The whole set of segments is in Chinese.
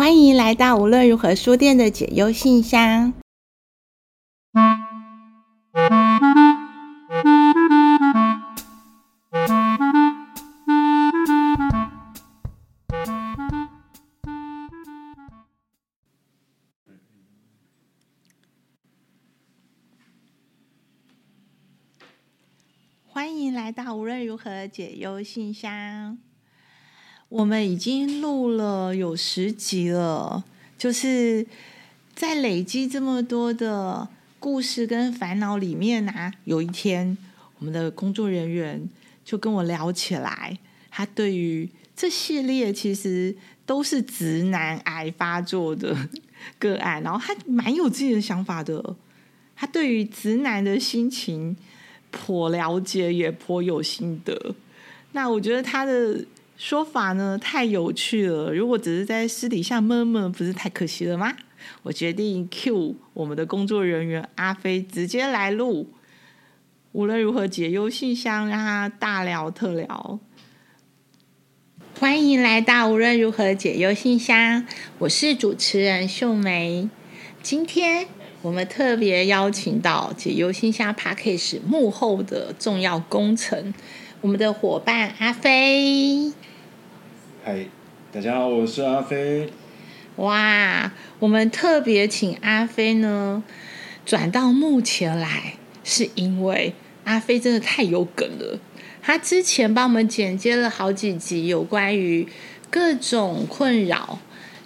欢迎来到无论如何书店的解忧信箱。欢迎来到无论如何解忧信箱。我们已经录了有十集了，就是在累积这么多的故事跟烦恼里面啊，有一天我们的工作人员就跟我聊起来，他对于这系列其实都是直男癌发作的个案，然后他蛮有自己的想法的，他对于直男的心情颇了解，也颇有心得。那我觉得他的。说法呢太有趣了，如果只是在私底下闷闷，不是太可惜了吗？我决定 cue 我们的工作人员阿飞直接来录，无论如何解忧信箱，让他大聊特聊。欢迎来到无论如何解忧信箱，我是主持人秀梅。今天我们特别邀请到解忧信箱 Podcast 幕后的重要工程，我们的伙伴阿飞。嗨，大家好，我是阿飞。哇，我们特别请阿飞呢转到目前来，是因为阿飞真的太有梗了。他之前帮我们剪接了好几集有关于各种困扰，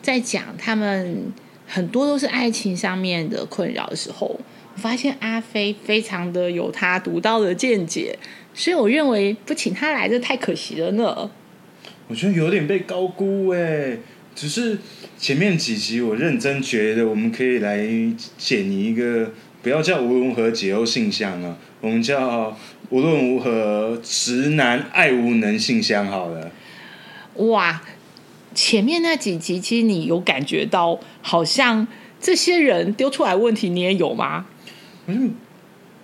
在讲他们很多都是爱情上面的困扰的时候，我发现阿飞非常的有他独到的见解，所以我认为不请他来，这太可惜了呢。我觉得有点被高估哎，只是前面几集我认真觉得我们可以来剪一个，不要叫无论如何解忧信箱啊，我们叫无论如何直男爱无能信箱好了。哇，前面那几集其实你有感觉到，好像这些人丢出来问题，你也有吗？嗯，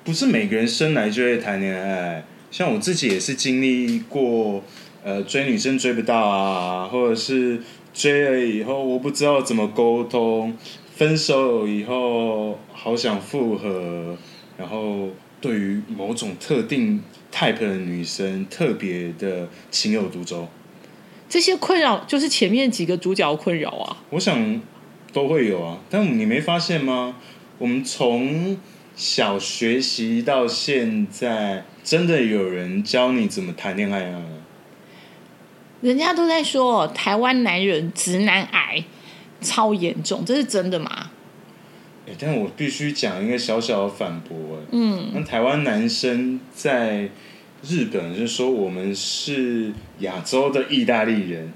不是每个人生来就会谈恋爱，像我自己也是经历过。呃，追女生追不到啊，或者是追了以后我不知道怎么沟通，分手以后好想复合，然后对于某种特定 type 的女生特别的情有独钟。这些困扰就是前面几个主角困扰啊。我想都会有啊，但你没发现吗？我们从小学习到现在，真的有人教你怎么谈恋爱啊？人家都在说台湾男人直男癌超严重，这是真的吗？欸，但我必须讲一个小小的反驳。嗯，那台湾男生在日本是说我们是亚洲的意大利人。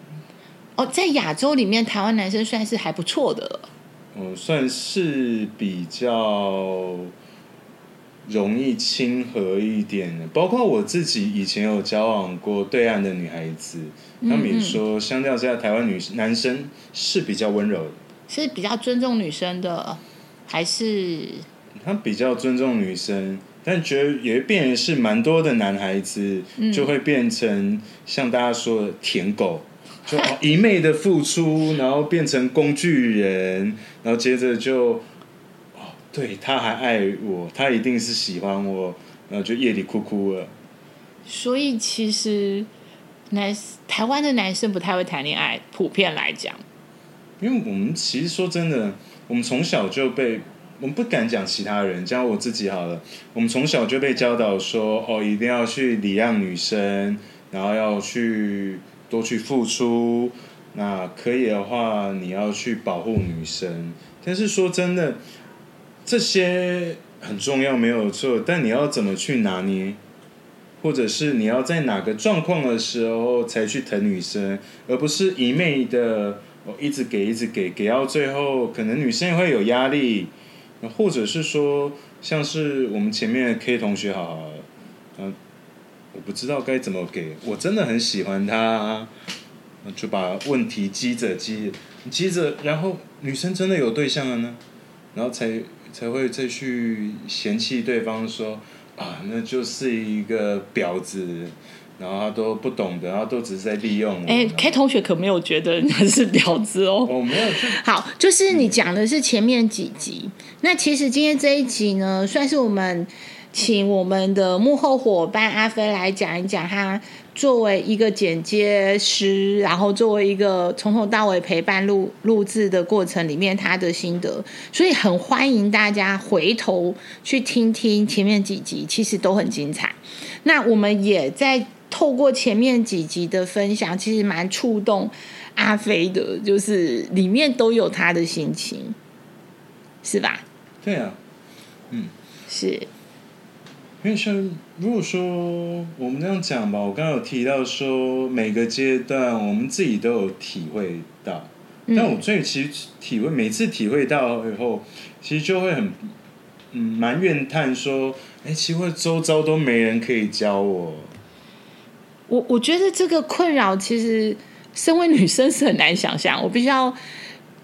哦，在亚洲里面，台湾男生算是还不错的了。嗯，算是比较。容易亲和一点的，包括我自己以前有交往过对岸的女孩子，他们也说，相较之下，台湾女男生是比较温柔的，是比较尊重女生的，还是？他比较尊重女生，但觉得也会变成是蛮多的男孩子，就会变成像大家说的舔狗，就一昧的付出，然后变成工具人，然后接着就。对，他还爱我，他一定是喜欢我，然后就夜里哭哭了。所以其实男台湾的男生不太会谈恋爱，普遍来讲。因为我们其实说真的，我们从小就被我们不敢讲其他人，讲我自己好了。我们从小就被教导说，哦，一定要去礼让女生，然后要去多去付出，那可以的话，你要去保护女生。但是说真的。这些很重要，没有错。但你要怎么去拿捏，或者是你要在哪个状况的时候才去疼女生，而不是一昧的哦一直给，一直给，给到最后，可能女生也会有压力，或者是说，像是我们前面的 K 同学，好好，嗯，我不知道该怎么给，我真的很喜欢他，就把问题积着积着积着，然后女生真的有对象了呢，然后才。才会再去嫌弃对方说啊，那就是一个婊子，然后他都不懂得，然后都只是在利用我。哎，K 同学可没有觉得人家是婊子哦。我、哦、没有。好，就是你讲的是前面几集，嗯、那其实今天这一集呢，算是我们请我们的幕后伙伴阿飞来讲一讲，他作为一个剪接师，然后作为一个从头到尾陪伴录录制的过程里面他的心得，所以很欢迎大家回头去听听前面几集，其实都很精彩。那我们也在。透过前面几集的分享，其实蛮触动阿飞的，就是里面都有他的心情，是吧？对啊，嗯，是。因为像如果说我们这样讲吧，我刚刚有提到说每个阶段我们自己都有体会到，嗯、但我最其实体会每次体会到以后，其实就会很嗯蛮怨叹说，哎，其实我周遭都没人可以教我。我我觉得这个困扰其实身为女生是很难想象。我必须要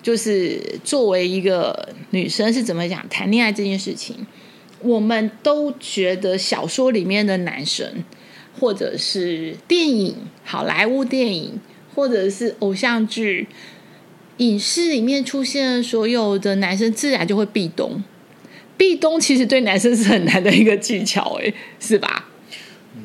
就是作为一个女生是怎么讲谈恋爱这件事情，我们都觉得小说里面的男生，或者是电影、好莱坞电影，或者是偶像剧、影视里面出现的所有的男生，自然就会壁咚。壁咚其实对男生是很难的一个技巧，哎，是吧？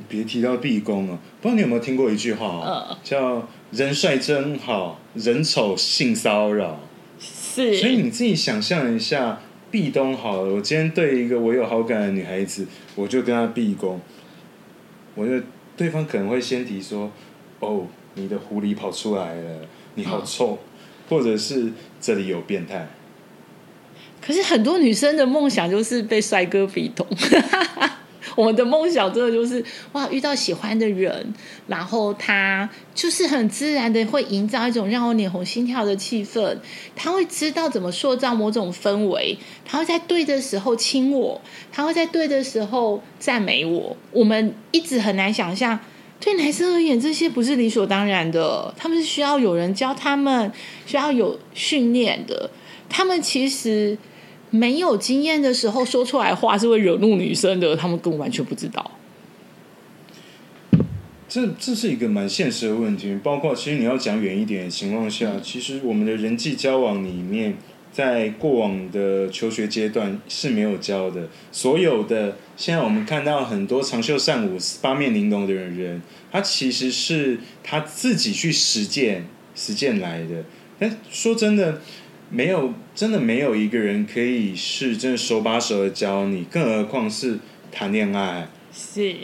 别提到壁咚了，不知道你有没有听过一句话，呃、叫“人帅真好，人丑性骚扰”。是，所以你自己想象一下，壁咚好了。我今天对一个我有好感的女孩子，我就跟她壁咚，我觉得对方可能会先提说：“哦，你的狐狸跑出来了，你好臭，哦、或者是这里有变态。”可是很多女生的梦想就是被帅哥壁咚。我们的梦想真的就是哇，遇到喜欢的人，然后他就是很自然的会营造一种让我脸红心跳的气氛。他会知道怎么塑造某种氛围，他会在对的时候亲我，他会在对的时候赞美我。我们一直很难想象，对男生而言，这些不是理所当然的。他们是需要有人教他们，需要有训练的。他们其实。没有经验的时候说出来话是会惹怒女生的，他们根本完全不知道。这这是一个蛮现实的问题，包括其实你要讲远一点的情况下，其实我们的人际交往里面，在过往的求学阶段是没有教的。所有的现在我们看到很多长袖善舞、八面玲珑的人，他其实是他自己去实践实践来的。但说真的。没有，真的没有一个人可以是真的手把手的教你，更何况是谈恋爱。是，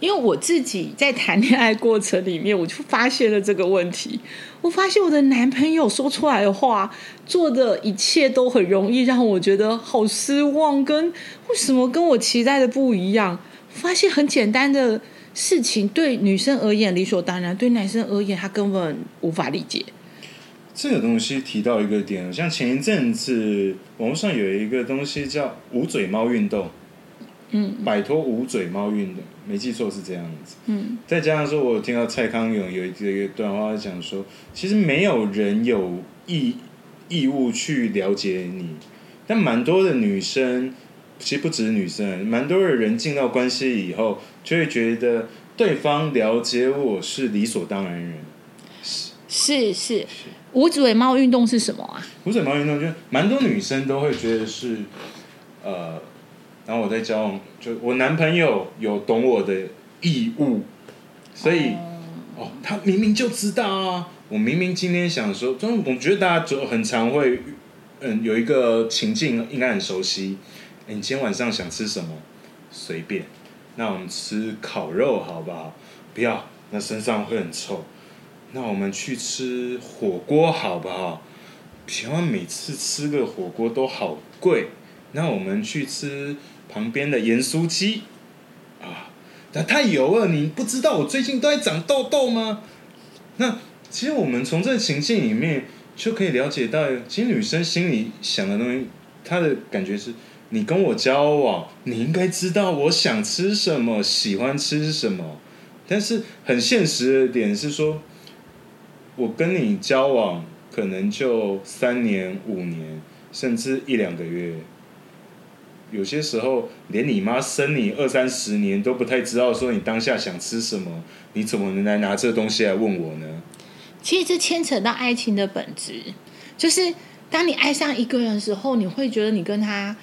因为我自己在谈恋爱过程里面，我就发现了这个问题。我发现我的男朋友说出来的话，做的一切都很容易让我觉得好失望，跟为什么跟我期待的不一样？发现很简单的事情，对女生而言理所当然，对男生而言他根本无法理解。这个东西提到一个点，像前一阵子网络上有一个东西叫“捂嘴猫运动”，嗯，摆脱捂嘴猫运动，没记错是这样子。嗯，再加上说，我听到蔡康永有一个一个段话讲说，其实没有人有义义务去了解你，但蛮多的女生，其实不只是女生，蛮多的人进到关系以后，就会觉得对方了解我是理所当然人。是是。是无嘴猫运动是什么啊？无嘴猫运动就蛮多女生都会觉得是，呃，然后我在交往，就我男朋友有懂我的义务，所以哦，哦，他明明就知道啊，我明明今天想说，就我觉得大家就很常会，嗯，有一个情境应该很熟悉，哎，你今天晚上想吃什么？随便，那我们吃烤肉好不好？不要，那身上会很臭。那我们去吃火锅好不好？喜欢每次吃个火锅都好贵。那我们去吃旁边的盐酥鸡啊，那太油了。你不知道我最近都在长痘痘吗？那其实我们从这情境里面就可以了解到，其实女生心里想的东西，她的感觉是：你跟我交往，你应该知道我想吃什么，喜欢吃什么。但是很现实的点是说。我跟你交往可能就三年、五年，甚至一两个月。有些时候连你妈生你二三十年都不太知道说你当下想吃什么，你怎么能来拿这东西来问我呢？其实这牵扯到爱情的本质，就是当你爱上一个人的时候，你会觉得你跟他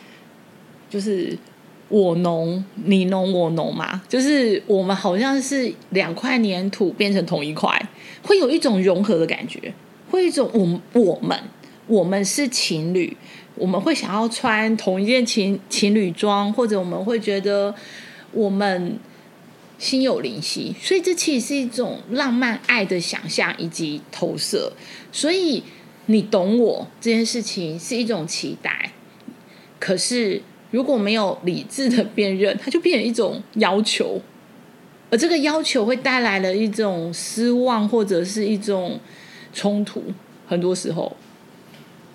就是我浓你浓我浓嘛，就是我们好像是两块粘土变成同一块，会有一种融合的感觉，会一种我我们我们是情侣，我们会想要穿同一件情情侣装，或者我们会觉得我们。心有灵犀，所以这其实是一种浪漫爱的想象以及投射。所以你懂我这件事情是一种期待，可是如果没有理智的辨认，它就变成一种要求，而这个要求会带来了一种失望或者是一种冲突。很多时候，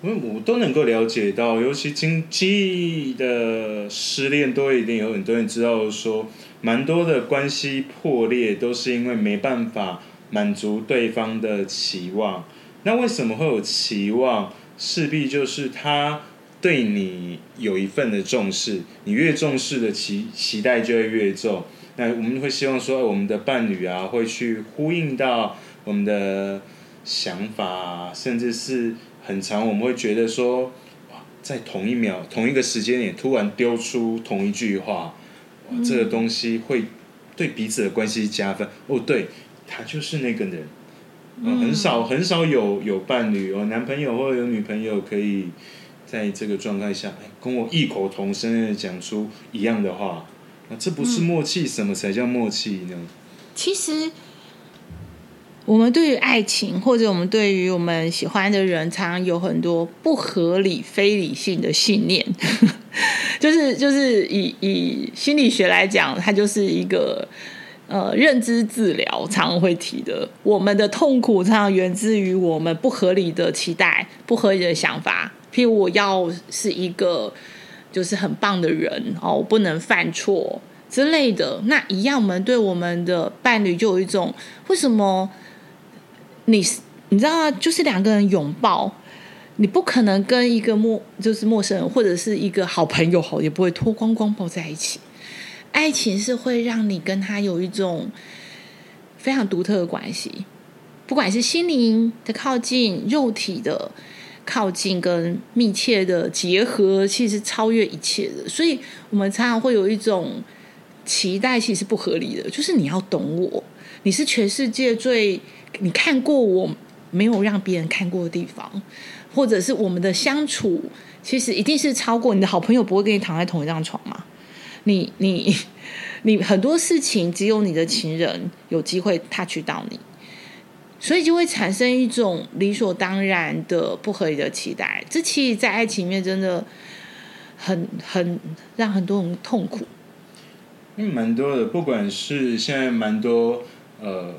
因为我都能够了解到，尤其经济的失恋，都一定有很多人知道说。蛮多的关系破裂都是因为没办法满足对方的期望。那为什么会有期望？势必就是他对你有一份的重视，你越重视的期期待就会越重。那我们会希望说，我们的伴侣啊，会去呼应到我们的想法，甚至是很长我们会觉得说，哇，在同一秒、同一个时间点，突然丢出同一句话。这个东西会对彼此的关系加分哦，对，他就是那个人，嗯、很少很少有有伴侣哦，男朋友或者有女朋友可以在这个状态下，跟我异口同声的讲出一样的话，那这不是默契？什么才叫默契呢？其实。我们对于爱情，或者我们对于我们喜欢的人，常常有很多不合理、非理性的信念。就是就是以以心理学来讲，它就是一个呃认知治疗常常会提的。我们的痛苦常常源自于我们不合理的期待、不合理的想法。譬如我要是一个就是很棒的人哦，我不能犯错之类的。那一样，我们对我们的伴侣就有一种为什么？你你知道？就是两个人拥抱，你不可能跟一个陌就是陌生人或者是一个好朋友好，也不会脱光光抱在一起。爱情是会让你跟他有一种非常独特的关系，不管是心灵的靠近、肉体的靠近跟密切的结合，其实超越一切的。所以我们常常会有一种期待，其实是不合理的，就是你要懂我，你是全世界最。你看过我没有让别人看过的地方，或者是我们的相处，其实一定是超过你的好朋友不会跟你躺在同一张床吗？你你你很多事情只有你的情人有机会踏去到你，所以就会产生一种理所当然的不合理的期待。这其实，在爱情里面真的很很让很多人痛苦。因为蛮多的，不管是现在蛮多呃。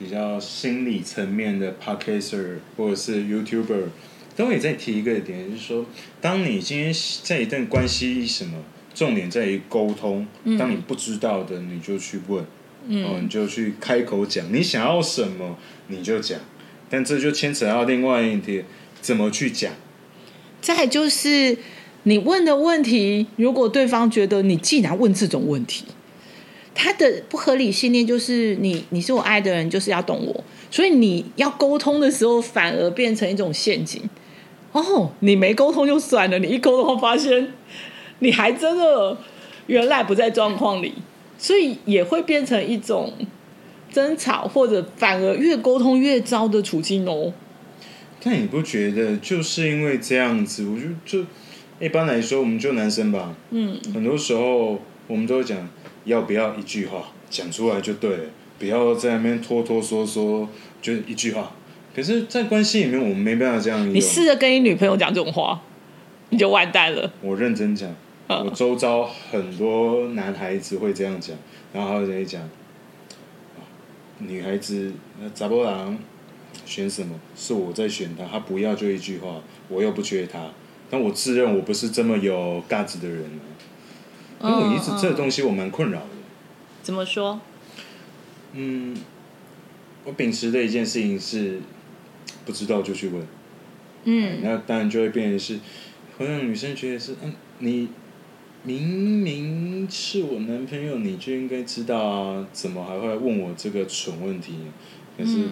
比较心理层面的 podcaster 或者是 YouTuber，都也在提一个点，就是说，当你今天在一段关系什么，重点在于沟通。当你不知道的，你就去问，嗯，哦，你就去开口讲，你想要什么你就讲，但这就牵扯到另外一点，怎么去讲。再就是你问的问题，如果对方觉得你既然问这种问题。他的不合理信念就是你，你是我爱的人，就是要懂我，所以你要沟通的时候，反而变成一种陷阱。哦，你没沟通就算了，你一沟通发现你还真的原来不在状况里，所以也会变成一种争吵，或者反而越沟通越糟的处境哦。但你不觉得就是因为这样子？我就就一般来说，我们就男生吧，嗯，很多时候我们都会讲。要不要一句话讲出来就对了，不要在那边拖拖嗦嗦，就一句话。可是，在关系里面，我们没办法这样。你试着跟你女朋友讲这种话，你就完蛋了。我认真讲，我周遭很多男孩子会这样讲，然后还有人讲，女孩子那查某人选什么？是我在选他，他不要就一句话，我又不缺他，但我自认我不是这么有 guts 的人。因为我一直这个东西我蛮困扰的。怎么说？嗯，我秉持的一件事情是，不知道就去问。嗯。那当然就会变成是，会让女生觉得是，嗯，你明明是我男朋友，你就应该知道啊，怎么还会问我这个蠢问题？可是，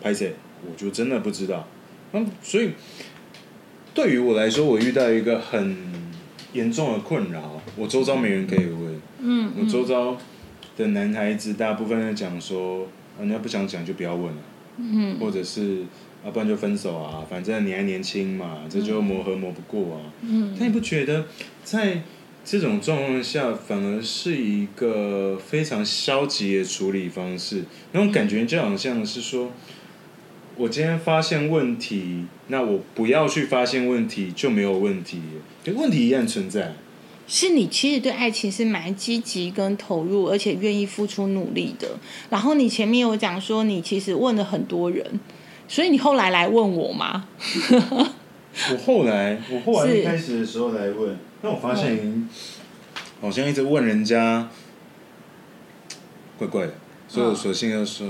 拍谁、嗯，我就真的不知道。嗯，所以对于我来说，我遇到一个很严重的困扰，我周遭没人可以问。嗯，我周遭的男孩子大部分在讲说，啊，你要不想讲就不要问了。嗯，或者是，要、啊、不然就分手啊，反正你还年轻嘛，这就磨合磨不过啊。嗯，但你不觉得在这种状况下，反而是一个非常消极的处理方式？那种感觉就好像是说，我今天发现问题，那我不要去发现问题就没有问题，可问题一样存在。是你其实对爱情是蛮积极跟投入，而且愿意付出努力的。然后你前面有讲说，你其实问了很多人，所以你后来来问我吗？我后来，我后来一开始的时候来问，但我发现好像一直问人家怪怪的，所以我索性要说，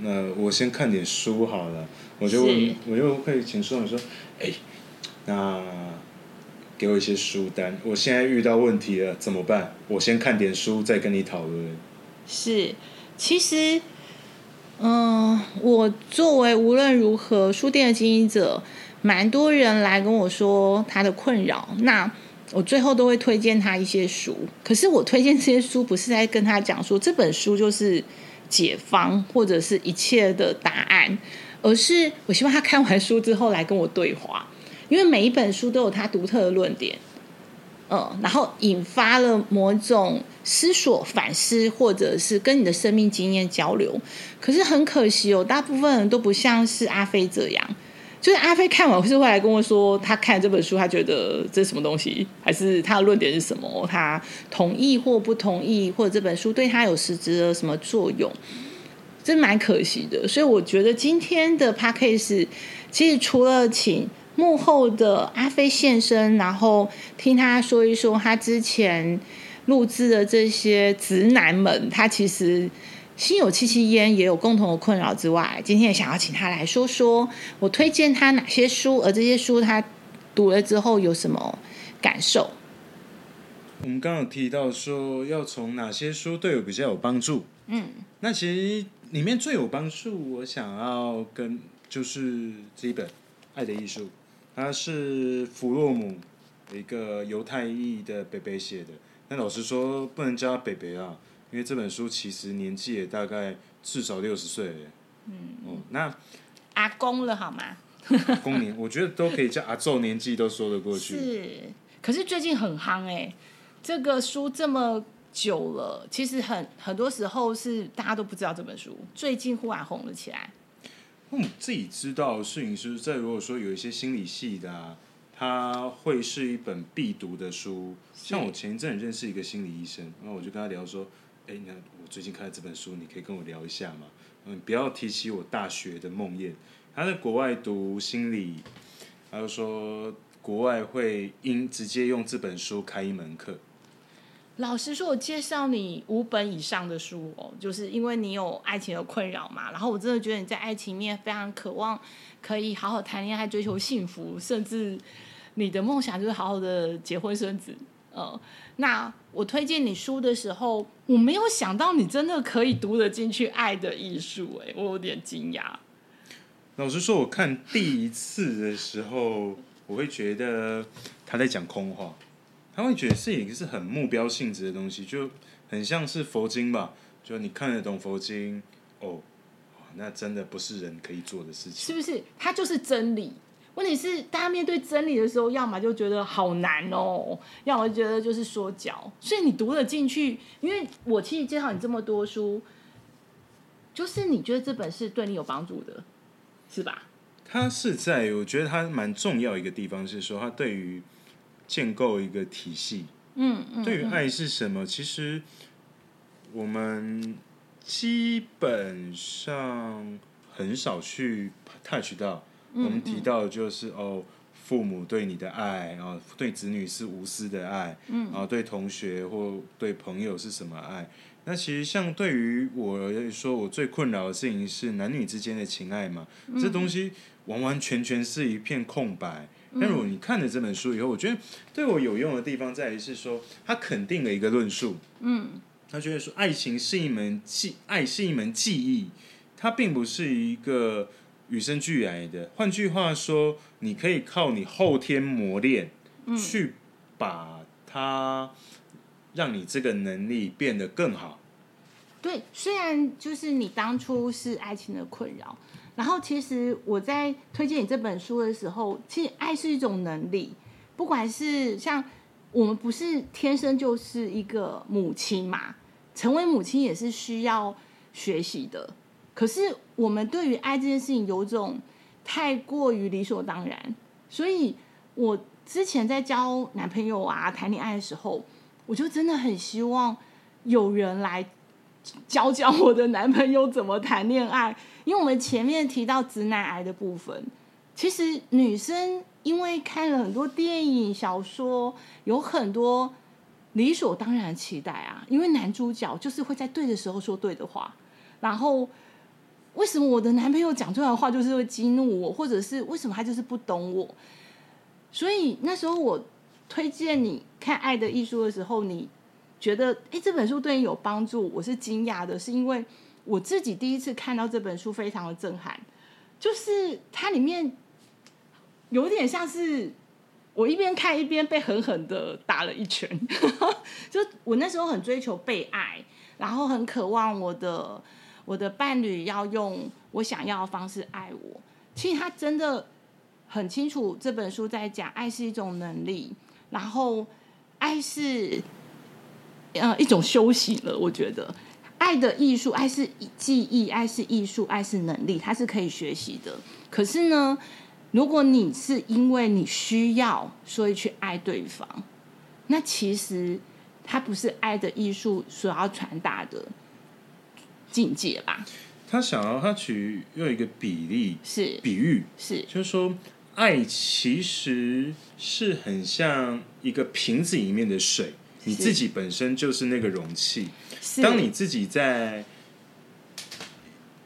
那我先看点书好了。我就问，我就可以请书长说，哎，那。给我一些书单，我现在遇到问题了怎么办？我先看点书，再跟你讨论。是，其实，嗯、呃，我作为无论如何书店的经营者，蛮多人来跟我说他的困扰，那我最后都会推荐他一些书。可是我推荐这些书，不是在跟他讲说这本书就是解方或者是一切的答案，而是我希望他看完书之后来跟我对话。因为每一本书都有他独特的论点，嗯，然后引发了某种思索、反思，或者是跟你的生命经验交流。可是很可惜哦，大部分人都不像是阿飞这样，就是阿飞看完是会来跟我说，他看这本书，他觉得这是什么东西，还是他的论点是什么，他同意或不同意，或者这本书对他有实质的什么作用，这蛮可惜的。所以我觉得今天的 Podcast 其实除了请。幕后的阿飞现身，然后听他说一说他之前录制的这些直男们，他其实心有戚戚焉，也有共同的困扰之外，今天也想要请他来说说，我推荐他哪些书，而这些书他读了之后有什么感受？我们刚刚有提到说要从哪些书对我比较有帮助，嗯，那其实里面最有帮助，我想要跟就是这一本《爱的艺术》。它是弗洛姆，一个犹太裔的北北写的。但老实说，不能叫他北北啊，因为这本书其实年纪也大概至少六十岁了。嗯，哦，那阿公了好吗？阿公年，我觉得都可以叫阿昼年纪都说得过去。是，可是最近很夯哎，这个书这么久了，其实很很多时候是大家都不知道这本书，最近忽然红了起来。嗯，自己知道，摄影师在如果说有一些心理系的啊，他会是一本必读的书。像我前一阵认识一个心理医生，然后我就跟他聊说，哎，那我最近看了这本书，你可以跟我聊一下吗？嗯，不要提起我大学的梦魇。他在国外读心理，他就说国外会因直接用这本书开一门课。老实说，我介绍你五本以上的书哦，就是因为你有爱情的困扰嘛。然后我真的觉得你在爱情面非常渴望可以好好谈恋爱、追求幸福，甚至你的梦想就是好好的结婚生子。呃，那我推荐你书的时候，我没有想到你真的可以读得进去《爱的艺术》哎，我有点惊讶。老实说，我看第一次的时候，我会觉得他在讲空话。他会觉得是一个是很目标性质的东西，就很像是佛经吧。就你看得懂佛经，哦，那真的不是人可以做的事情。是不是？它就是真理。问题是，大家面对真理的时候，要么就觉得好难哦，要么就觉得就是说教。所以你读了进去，因为我其实介绍你这么多书，就是你觉得这本是对你有帮助的，是吧？它是在，我觉得它蛮重要一个地方是说，它对于。建构一个体系，嗯，嗯，对于爱是什么？其实我们基本上很少去 touch 到。我们提到的就是哦，父母对你的爱，然后对子女是无私的爱，然后对同学或对朋友是什么爱？那其实像对于我来说，我最困扰的事情是男女之间的情爱嘛，这东西完完全全是一片空白。但如果你看了这本书以后，我觉得对我有用的地方在于是说，他肯定了一个论述。嗯，他觉得说，爱情是一门技，爱是一门技艺，它并不是一个与生俱来的。换句话说，你可以靠你后天磨练，去把它让你这个能力变得更好。对，虽然就是你当初是爱情的困扰。然后，其实我在推荐你这本书的时候，其实爱是一种能力，不管是像我们不是天生就是一个母亲嘛，成为母亲也是需要学习的。可是我们对于爱这件事情有种太过于理所当然，所以我之前在交男朋友啊、谈恋爱的时候，我就真的很希望有人来教教我的男朋友怎么谈恋爱。因为我们前面提到直男癌的部分，其实女生因为看了很多电影、小说，有很多理所当然的期待啊。因为男主角就是会在对的时候说对的话，然后为什么我的男朋友讲出来的话就是会激怒我，或者是为什么他就是不懂我？所以那时候我推荐你看《爱的艺术》的时候，你觉得哎这本书对你有帮助？我是惊讶的，是因为。我自己第一次看到这本书，非常的震撼，就是它里面有点像是我一边看一边被狠狠的打了一拳。就我那时候很追求被爱，然后很渴望我的我的伴侣要用我想要的方式爱我。其实他真的很清楚，这本书在讲爱是一种能力，然后爱是呃一种修行了，我觉得。爱的艺术，爱是技艺，爱是艺术，爱是能力，它是可以学习的。可是呢，如果你是因为你需要，所以去爱对方，那其实它不是爱的艺术所要传达的境界吧？他想要他取用一个比例，是。比喻，是。就是说，爱其实是很像一个瓶子里面的水，你自己本身就是那个容器。当你自己在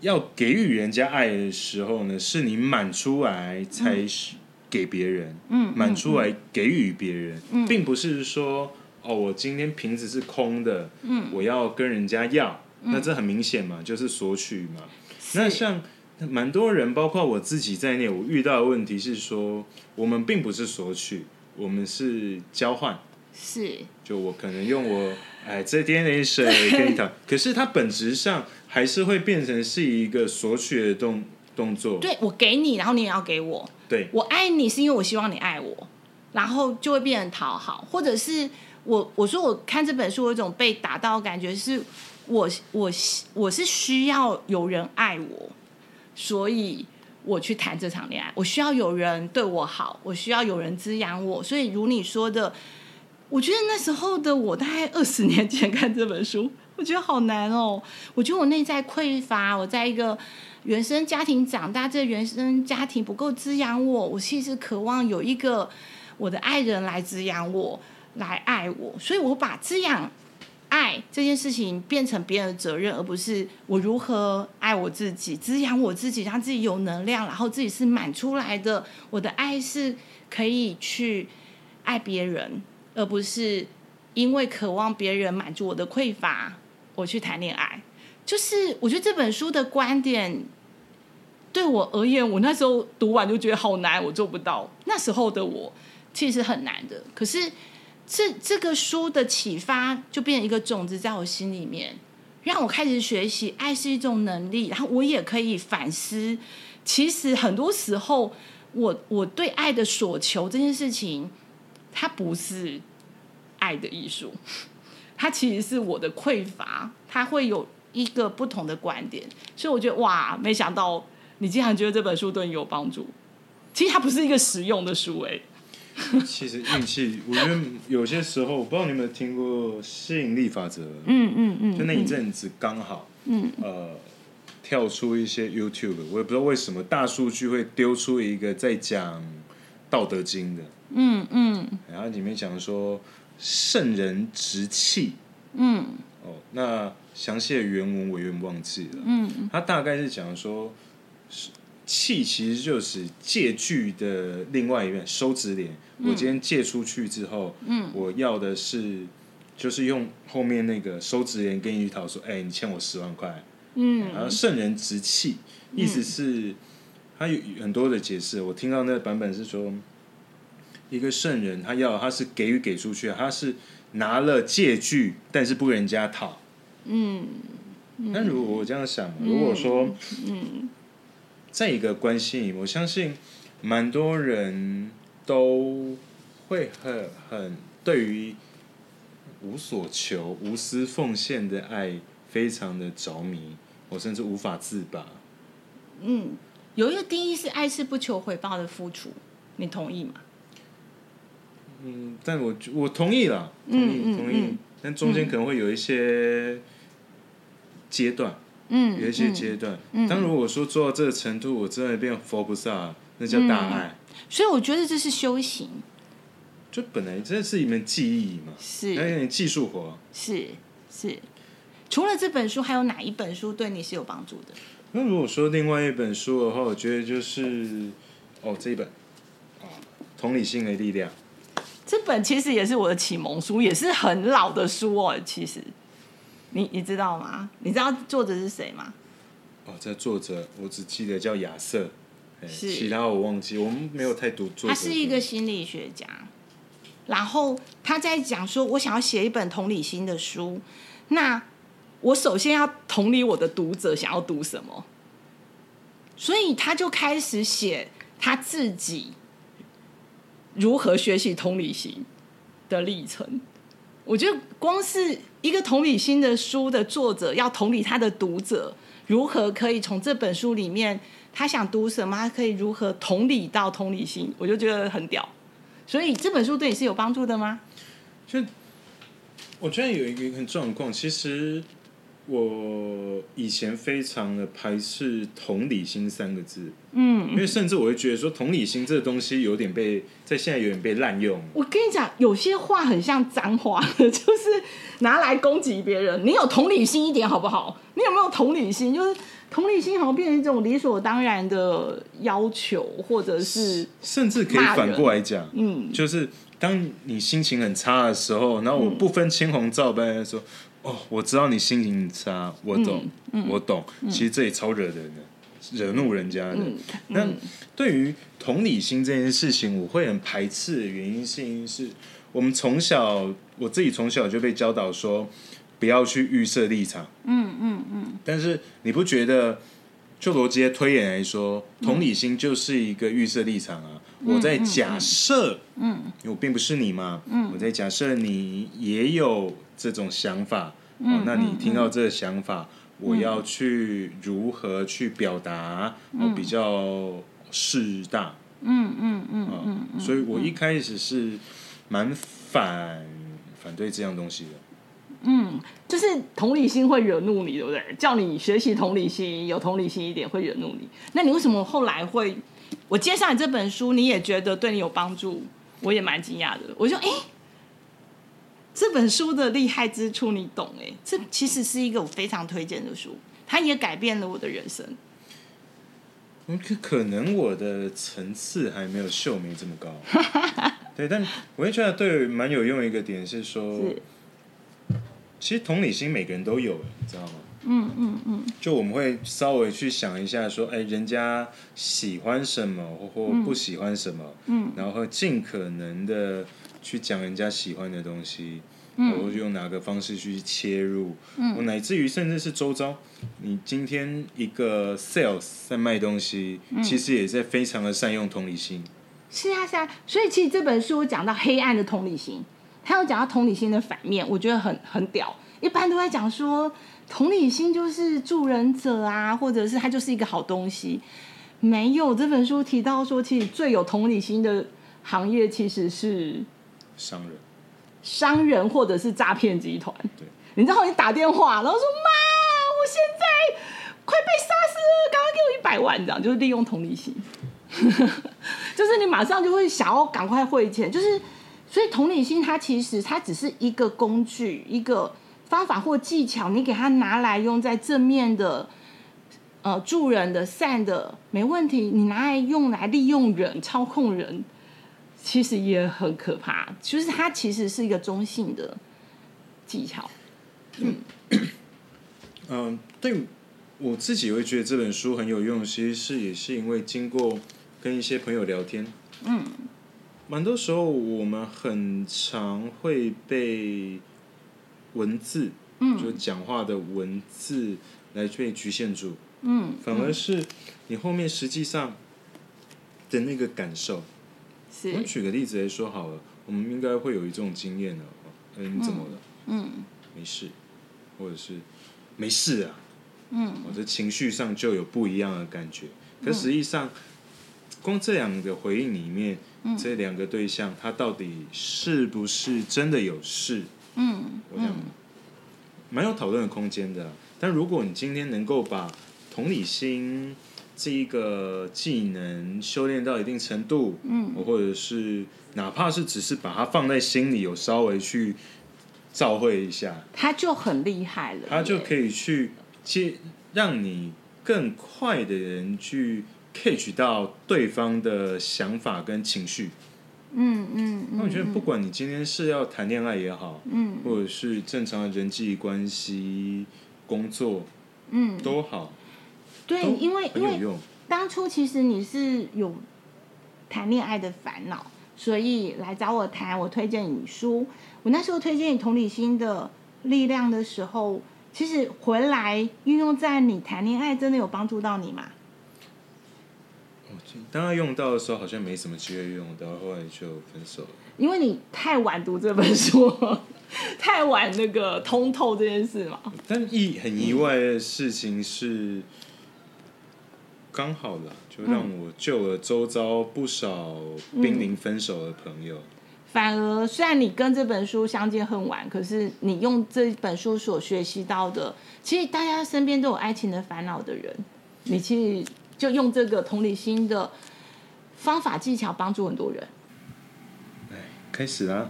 要给予人家爱的时候呢，是你满出来才给别人，嗯，满出来给予别人，嗯，并不是说哦，我今天瓶子是空的，嗯，我要跟人家要，那这很明显嘛，就是索取嘛。那像蛮多人，包括我自己在内，我遇到的问题是说，我们并不是索取，我们是交换，是，就我可能用我。哎，这点点水跟你谈，可是它本质上还是会变成是一个索取的动动作。对，我给你，然后你也要给我。对，我爱你是因为我希望你爱我，然后就会变成讨好，或者是我我说我看这本书有一种被打到的感觉，是我我我是需要有人爱我，所以我去谈这场恋爱，我需要有人对我好，我需要有人滋养我，所以如你说的。我觉得那时候的我，大概二十年前看这本书，我觉得好难哦。我觉得我内在匮乏，我在一个原生家庭长大，这原生家庭不够滋养我。我其实渴望有一个我的爱人来滋养我，来爱我。所以我把滋养爱这件事情变成别人的责任，而不是我如何爱我自己，滋养我自己，让自己有能量，然后自己是满出来的。我的爱是可以去爱别人。而不是因为渴望别人满足我的匮乏，我去谈恋爱。就是我觉得这本书的观点对我而言，我那时候读完就觉得好难，我做不到。那时候的我其实很难的。可是这这个书的启发，就变成一个种子在我心里面，让我开始学习爱是一种能力。然后我也可以反思，其实很多时候我我对爱的所求这件事情。它不是爱的艺术，它其实是我的匮乏，它会有一个不同的观点，所以我觉得哇，没想到你竟然觉得这本书对你有帮助。其实它不是一个实用的书，哎。其实运气，我觉得有些时候，我不知道你有没有听过吸引力法则。嗯嗯嗯。就那一阵子刚好，嗯呃，跳出一些 YouTube，我也不知道为什么大数据会丢出一个在讲。道德经的，嗯嗯，然后里面讲说圣人直气，嗯，哦，那详细的原文我有点忘记了，嗯，他大概是讲说，弃其实就是借据的另外一面，收执联。我今天借出去之后，嗯，我要的是，就是用后面那个收执联跟你讨说，哎，你欠我十万块，嗯，然后圣人直气，意思是，他有很多的解释。我听到那个版本是说，一个圣人他要他是给予给出去，他是拿了借据，但是不跟人家讨，嗯，那如果我这样想，如果说，嗯。在一个关系里，我相信蛮多人都会很很对于无所求、无私奉献的爱非常的着迷，我甚至无法自拔。嗯，有一个定义是爱是不求回报的付出，你同意吗？嗯，但我我同意了，同意、嗯、同意，嗯、但中间可能会有一些阶段。嗯，有一些阶段。嗯，当如果说做到这个程度，我真的变佛菩萨，那叫大爱。嗯，所以我觉得这是修行。就本来这是一门技艺嘛，是有点技术活。是是。除了这本书，还有哪一本书对你是有帮助的？那如果说另外一本书的话，我觉得就是哦这一本啊，同理心的力量。这本其实也是我的启蒙书，也是很老的书哦，其实。你你知道吗？你知道作者是谁吗？哦，这作者我只记得叫亚瑟，是其他我忘记，我们没有太读作者。他是一个心理学家，然后他在讲说，我想要写一本同理心的书，那我首先要同理我的读者想要读什么，所以他就开始写他自己如何学习同理心的历程。我觉得光是一个同理心的书的作者要同理他的读者，如何可以从这本书里面他想读什么，他可以如何同理到同理心，我就觉得很屌。所以这本书对你是有帮助的吗？就我觉得有一个很状况，其实。我以前非常的排斥“同理心”三个字，嗯，因为甚至我会觉得说“同理心”这个东西有点被在现在有点被滥用。我跟你讲，有些话很像脏话，就是拿来攻击别人。你有同理心一点好不好？你有没有同理心？就是同理心好像变成一种理所当然的要求，或者是甚至可以反过来讲，嗯，就是当你心情很差的时候，然后我不分青红皂白的时候。哦，我知道你心情很差，我懂，嗯嗯、我懂。其实这也超惹人的，嗯、惹怒人家的。那对于同理心这件事情，我会很排斥的原因，是因为是我们从小，我自己从小就被教导说，不要去预设立场。嗯嗯嗯。但是你不觉得，就逻辑的推演来说，同理心就是一个预设立场啊？嗯、我在假设，嗯，因为我并不是你嘛，嗯，我在假设你也有。这种想法，嗯哦、那你听到这个想法，嗯、我要去如何去表达，嗯哦、比较适当。嗯嗯嗯嗯，哦、所以我一开始是蛮反反对这样东西的。嗯，就是同理心会惹怒你，对不对？叫你学习同理心，有同理心一点会惹怒你。那你为什么后来会？我介绍你这本书，你也觉得对你有帮助？我也蛮惊讶的。我就哎。诶这本书的厉害之处，你懂哎？这其实是一个我非常推荐的书，它也改变了我的人生。可可能我的层次还没有秀眉这么高，对，但我也觉得对蛮有用的一个点是说，是其实同理心每个人都有，你知道吗？嗯嗯嗯。就我们会稍微去想一下，说，哎，人家喜欢什么或不喜欢什么，嗯，然后尽可能的。去讲人家喜欢的东西，嗯、我用哪个方式去切入，嗯、我乃至于甚至是周遭，你今天一个 sales 在卖东西，嗯、其实也在非常的善用同理心。是啊，是啊，所以其实这本书讲到黑暗的同理心，他有讲到同理心的反面，我觉得很很屌。一般都在讲说同理心就是助人者啊，或者是他就是一个好东西。没有，这本书提到说，其实最有同理心的行业其实是。商人，商人或者是诈骗集团。对，你知道你打电话，然后说妈，我现在快被杀死了，赶快给我一百万，这样就是利用同理心，就是你马上就会想要赶快汇钱，就是所以同理心它其实它只是一个工具，一个方法或技巧，你给它拿来用在正面的呃助人的善的没问题，你拿来用来利用人操控人，其实也很可怕。就是它其实是一个中性的技巧。嗯，嗯、呃，对我自己会觉得这本书很有用，其实是也是因为经过跟一些朋友聊天，嗯，蛮多时候我们很常会被文字，嗯，就讲话的文字来被局限住，嗯，反而是你后面实际上的那个感受。是。我们举个例子来说好了，我们应该会有一种经验的，哎，你怎么了？嗯，没事，或者是没事啊，嗯，我的情绪上就有不一样的感觉。可实际上，光这两个回应里面，这两个对象他到底是不是真的有事？嗯，我想蛮有讨论的空间的。但如果你今天能够把同理心这一个技能修炼到一定程度，嗯，或者是哪怕是只是把它放在心里，有稍微去照会一下，他就很厉害了，他就可以去接，让你更快的人去 catch 到对方的想法跟情绪。嗯嗯，那我觉得不管你今天是要谈恋爱也好，嗯，或者是正常的人际关系、工作，嗯，都好。对，因为因为当初其实你是有谈恋爱的烦恼，所以来找我谈。我推荐你书，我那时候推荐你同理心的力量的时候，其实回来运用在你谈恋爱，真的有帮助到你吗？当他用到的时候，好像没什么机会用到，后来就分手了。因为你太晚读这本书，太晚那个通透这件事嘛。但意很意外的事情是，刚好了，就让我救了周遭不少濒临分手的朋友。嗯。反而，虽然你跟这本书相见恨晚，可是你用这本书所学习到的，其实大家身边都有爱情的烦恼的人，你其实。就用这个同理心的方法技巧帮助很多人。哎，开始啦。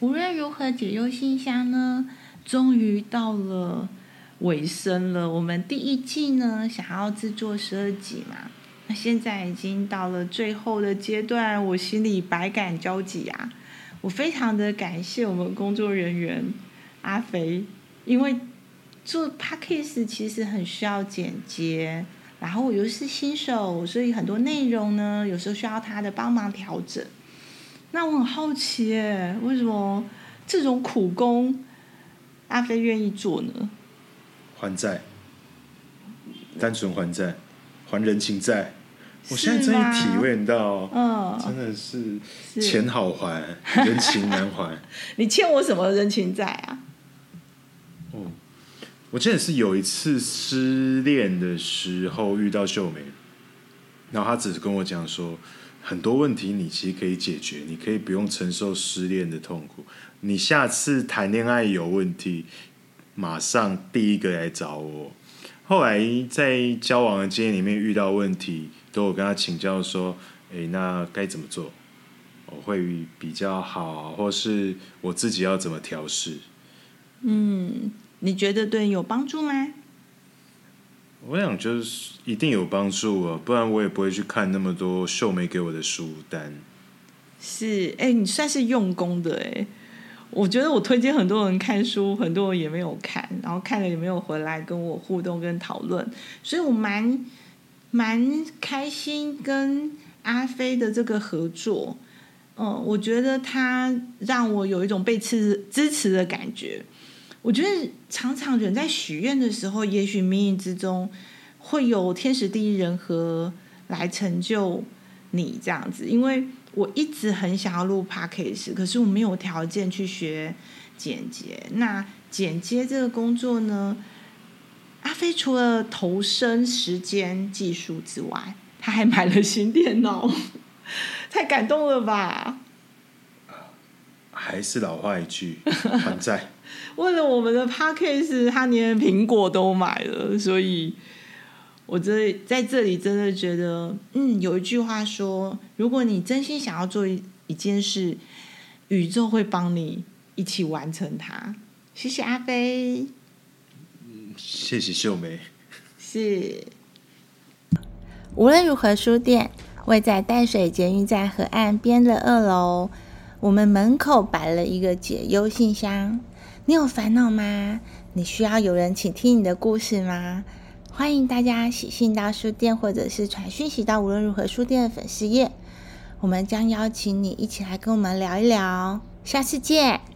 无论如何解忧信箱呢，终于到了尾声了。我们第一季呢，想要制作十二集嘛，那现在已经到了最后的阶段，我心里百感交集啊。我非常的感谢我们工作人员阿肥，因为。做 podcast 其实很需要剪接，然后我又是新手，所以很多内容呢，有时候需要他的帮忙调整。那我很好奇耶，为什么这种苦工阿飞愿意做呢？还债，单纯还债，还人情债。我现在终于体会到，嗯，真的是钱好还，人情难还。你欠我什么人情债啊？哦我记得是有一次失恋的时候遇到秀梅，然后她只是跟我讲说，很多问题你其实可以解决，你可以不用承受失恋的痛苦。你下次谈恋爱有问题，马上第一个来找我。后来在交往的经验里面遇到问题，都有跟他请教说，诶，那该怎么做？我会比较好，或是我自己要怎么调试？嗯。你觉得对你有帮助吗？我想就是一定有帮助啊，不然我也不会去看那么多秀梅给我的书单。是，哎，你算是用功的哎。我觉得我推荐很多人看书，很多人也没有看，然后看了也没有回来跟我互动跟讨论，所以我蛮蛮开心跟阿飞的这个合作。嗯，我觉得他让我有一种被支支持的感觉。我觉得常常人在许愿的时候，也许冥冥之中会有天时地利人和来成就你这样子。因为我一直很想要录 Podcast，可是我没有条件去学剪接。那剪接这个工作呢，阿飞除了投身时间技术之外，他还买了新电脑，太感动了吧！还是老话一句，还债。为了我们的 podcast，他连苹果都买了，所以我这在这里真的觉得，嗯，有一句话说，如果你真心想要做一一件事，宇宙会帮你一起完成它。谢谢阿飞，谢谢秀梅。是。无论如何书店位在淡水捷运站河岸边的二楼，我们门口摆了一个解忧信箱。你有烦恼吗？你需要有人倾听你的故事吗？欢迎大家喜信到书店，或者是传讯息到无论如何书店的粉丝页，我们将邀请你一起来跟我们聊一聊。下次见。